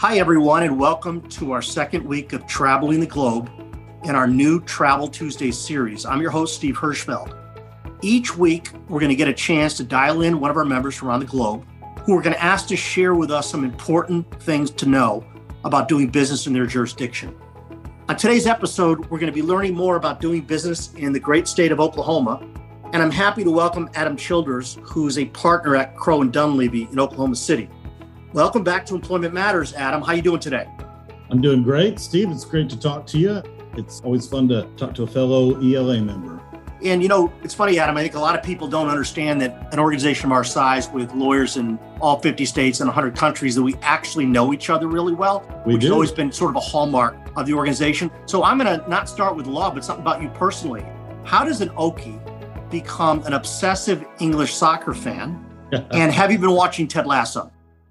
Hi, everyone, and welcome to our second week of Traveling the Globe in our new Travel Tuesday series. I'm your host, Steve Hirschfeld. Each week, we're going to get a chance to dial in one of our members from around the globe who are going to ask to share with us some important things to know about doing business in their jurisdiction. On today's episode, we're going to be learning more about doing business in the great state of Oklahoma. And I'm happy to welcome Adam Childers, who's a partner at Crowe and Dunlevy in Oklahoma City. Welcome back to Employment Matters, Adam. How are you doing today? I'm doing great, Steve. It's great to talk to you. It's always fun to talk to a fellow ELA member. And you know, it's funny, Adam. I think a lot of people don't understand that an organization of our size, with lawyers in all 50 states and 100 countries, that we actually know each other really well, we which do. has always been sort of a hallmark of the organization. So I'm going to not start with law, but something about you personally. How does an Okie become an obsessive English soccer fan? and have you been watching Ted Lasso?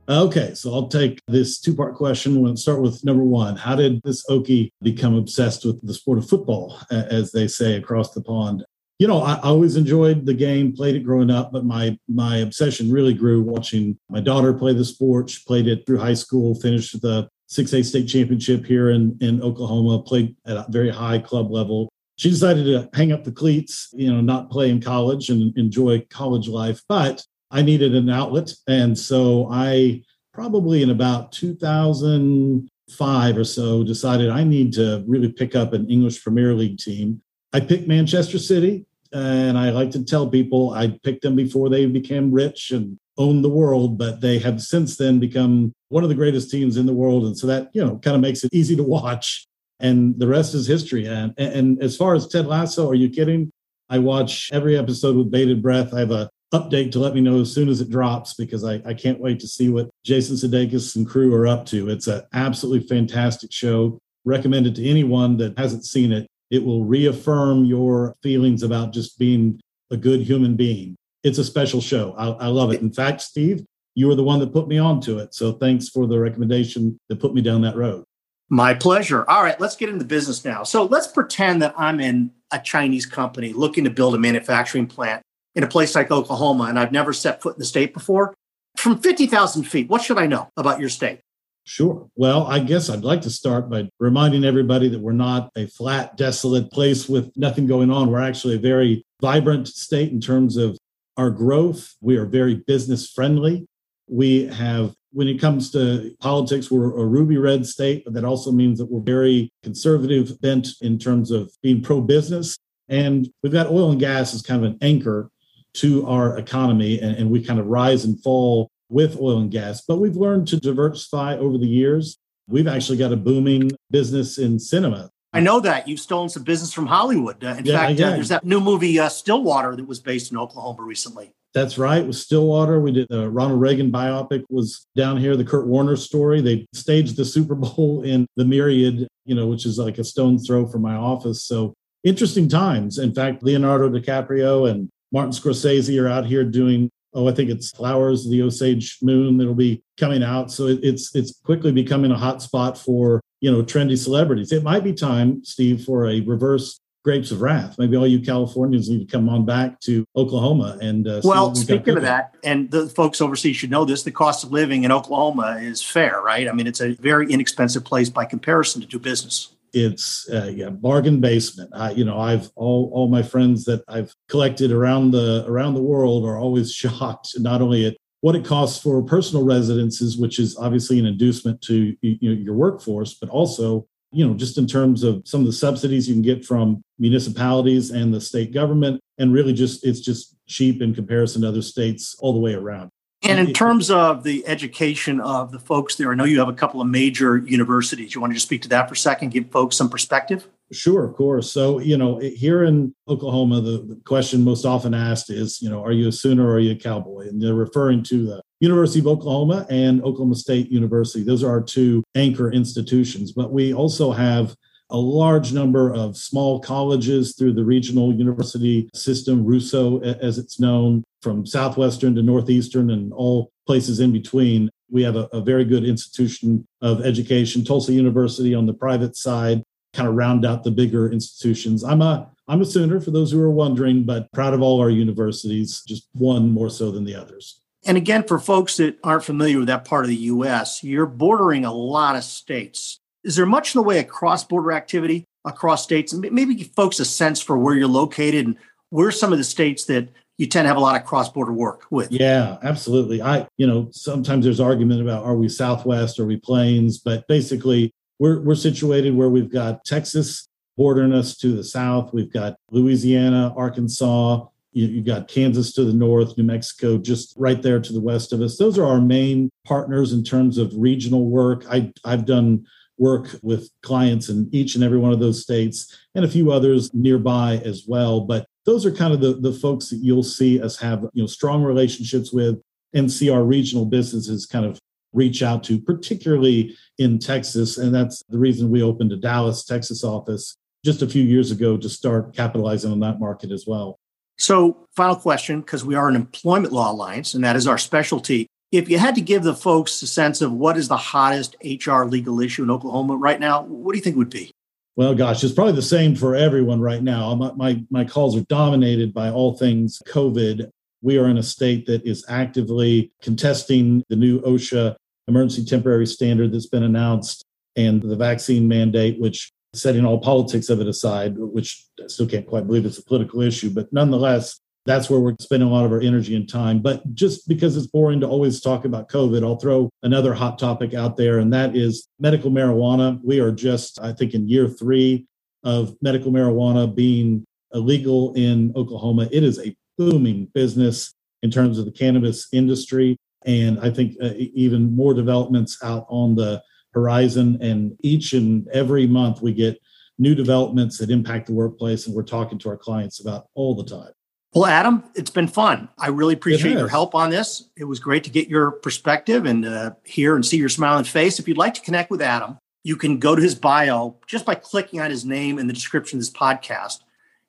Okay, so I'll take this two part question. We'll start with number one. How did this Okie become obsessed with the sport of football, as they say across the pond? You know, I always enjoyed the game, played it growing up, but my my obsession really grew watching my daughter play the sport. She played it through high school, finished the 6A state championship here in, in Oklahoma, played at a very high club level. She decided to hang up the cleats, you know, not play in college and enjoy college life. But I needed an outlet. And so I probably in about 2005 or so decided I need to really pick up an English Premier League team. I picked Manchester City. And I like to tell people I picked them before they became rich and owned the world, but they have since then become one of the greatest teams in the world. And so that, you know, kind of makes it easy to watch. And the rest is history. And, and as far as Ted Lasso, are you kidding? I watch every episode with bated breath. I have a update to let me know as soon as it drops because I, I can't wait to see what Jason Sudeikis and crew are up to. It's an absolutely fantastic show. Recommend it to anyone that hasn't seen it. It will reaffirm your feelings about just being a good human being. It's a special show. I, I love it. In fact, Steve, you were the one that put me onto it. So thanks for the recommendation that put me down that road. My pleasure. All right, let's get into business now. So let's pretend that I'm in a Chinese company looking to build a manufacturing plant in a place like Oklahoma, and I've never set foot in the state before. From 50,000 feet, what should I know about your state? Sure. Well, I guess I'd like to start by reminding everybody that we're not a flat, desolate place with nothing going on. We're actually a very vibrant state in terms of our growth. We are very business friendly. We have, when it comes to politics, we're a ruby red state, but that also means that we're very conservative bent in terms of being pro business. And we've got oil and gas as kind of an anchor to our economy, and, and we kind of rise and fall with oil and gas. But we've learned to diversify over the years. We've actually got a booming business in cinema. I know that you've stolen some business from Hollywood. Uh, in Yeah, fact, yeah. Uh, there's that new movie uh, Stillwater that was based in Oklahoma recently. That's right. With Stillwater, we did the Ronald Reagan biopic was down here. The Kurt Warner story. They staged the Super Bowl in the Myriad, you know, which is like a stone's throw from my office. So interesting times. In fact, Leonardo DiCaprio and Martin Scorsese are out here doing. Oh, I think it's Flowers the Osage Moon that'll be coming out. So it, it's it's quickly becoming a hot spot for you know trendy celebrities. It might be time, Steve, for a reverse Grapes of Wrath. Maybe all you Californians need to come on back to Oklahoma and uh, see Well, got speaking of that, and the folks overseas should know this, the cost of living in Oklahoma is fair, right? I mean, it's a very inexpensive place by comparison to do business. It's uh, yeah bargain basement. I, you know i've all all my friends that i've collected around the around the world are always shocked not only at what it costs for personal residences which is obviously an inducement to you know, your workforce but also you know just in terms of some of the subsidies you can get from municipalities and the state government and really just it's just cheap in comparison to other states all the way around And in terms of the education of the folks there, I know you have a couple of major universities. You want to just speak to that for a second, give folks some perspective? Sure, of course. So, you know, here in Oklahoma, the, the question most often asked is, you know, are you a Sooner or are you a Cowboy? And they're referring to the University of Oklahoma and Oklahoma State University. Those are our two anchor institutions. But we also have a large number of small colleges through the regional university system, RUSO, as it's known, from Southwestern to Northeastern and all places in between. We have a, a very good institution of education, Tulsa University on the private side, kind of round out the bigger institutions. I'm a I'm a Sooner for those who are wondering, but proud of all our universities, just one more so than the others. And again, for folks that aren't familiar with that part of the US, you're bordering a lot of states. Is there much in the way of cross border activity across states? And maybe give folks a sense for where you're located and where some of the states that you tend to have a lot of cross border work with. Yeah, absolutely. I, you know, sometimes there's argument about are we Southwest, are we Plains, but basically we're we're situated where we've got Texas bordering us to the south, we've got Louisiana, Arkansas, you, have got Kansas to the north, New Mexico just right there to the west of us. Those are our main partners in terms of regional work. I, I've done work with clients in each and every one of those states and a few others nearby as well. But those are kind of the, the folks that you'll see us have you know strong relationships with and see our regional businesses kind of reach out to, particularly in Texas. And that's the reason we opened a Dallas, Texas office just a few years ago to start capitalizing on that market as well. So, final question because we are an employment law alliance and that is our specialty. If you had to give the folks a sense of what is the hottest HR legal issue in Oklahoma right now, what do you think would be? Well, gosh, it's probably the same for everyone right now. My, my, my calls are dominated by all things COVID. We are in a state that is actively contesting the new OSHA emergency temporary standard that's been announced and the vaccine mandate, which setting all politics of it aside, which I still can't quite believe it's a political issue, but nonetheless, that's where we're spending a lot of our energy and time. But just because it's boring to always talk about COVID, I'll throw another hot topic out there, and that is medical marijuana. We are just, I think, in year three of medical marijuana being illegal in Oklahoma. It is a booming business in terms of the cannabis industry. And I think uh, even more developments out on the horizon. And each and every month we get new developments that impact the workplace, and we're talking to our clients about all the time. Well, Adam, it's been fun. I really appreciate your help on this. It was great to get your perspective and uh, hear and see your smiling face. If you'd like to connect with Adam, you can go to his bio just by clicking on his name in the description of this podcast.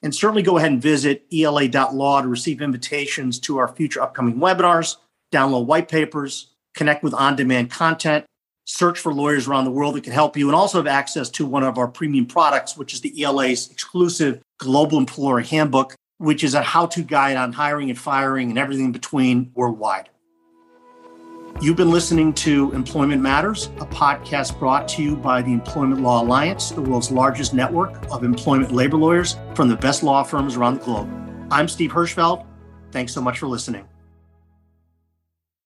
And certainly go ahead and visit ela.law to receive invitations to our future upcoming webinars, download white papers, connect with on demand content, search for lawyers around the world that can help you, and also have access to one of our premium products, which is the ELA's exclusive Global Employer Handbook, which is a how to guide on hiring and firing and everything in between worldwide. You've been listening to Employment Matters, a podcast brought to you by the Employment Law Alliance, the world's largest network of employment labor lawyers from the best law firms around the globe. I'm Steve Hirschfeld. Thanks so much for listening.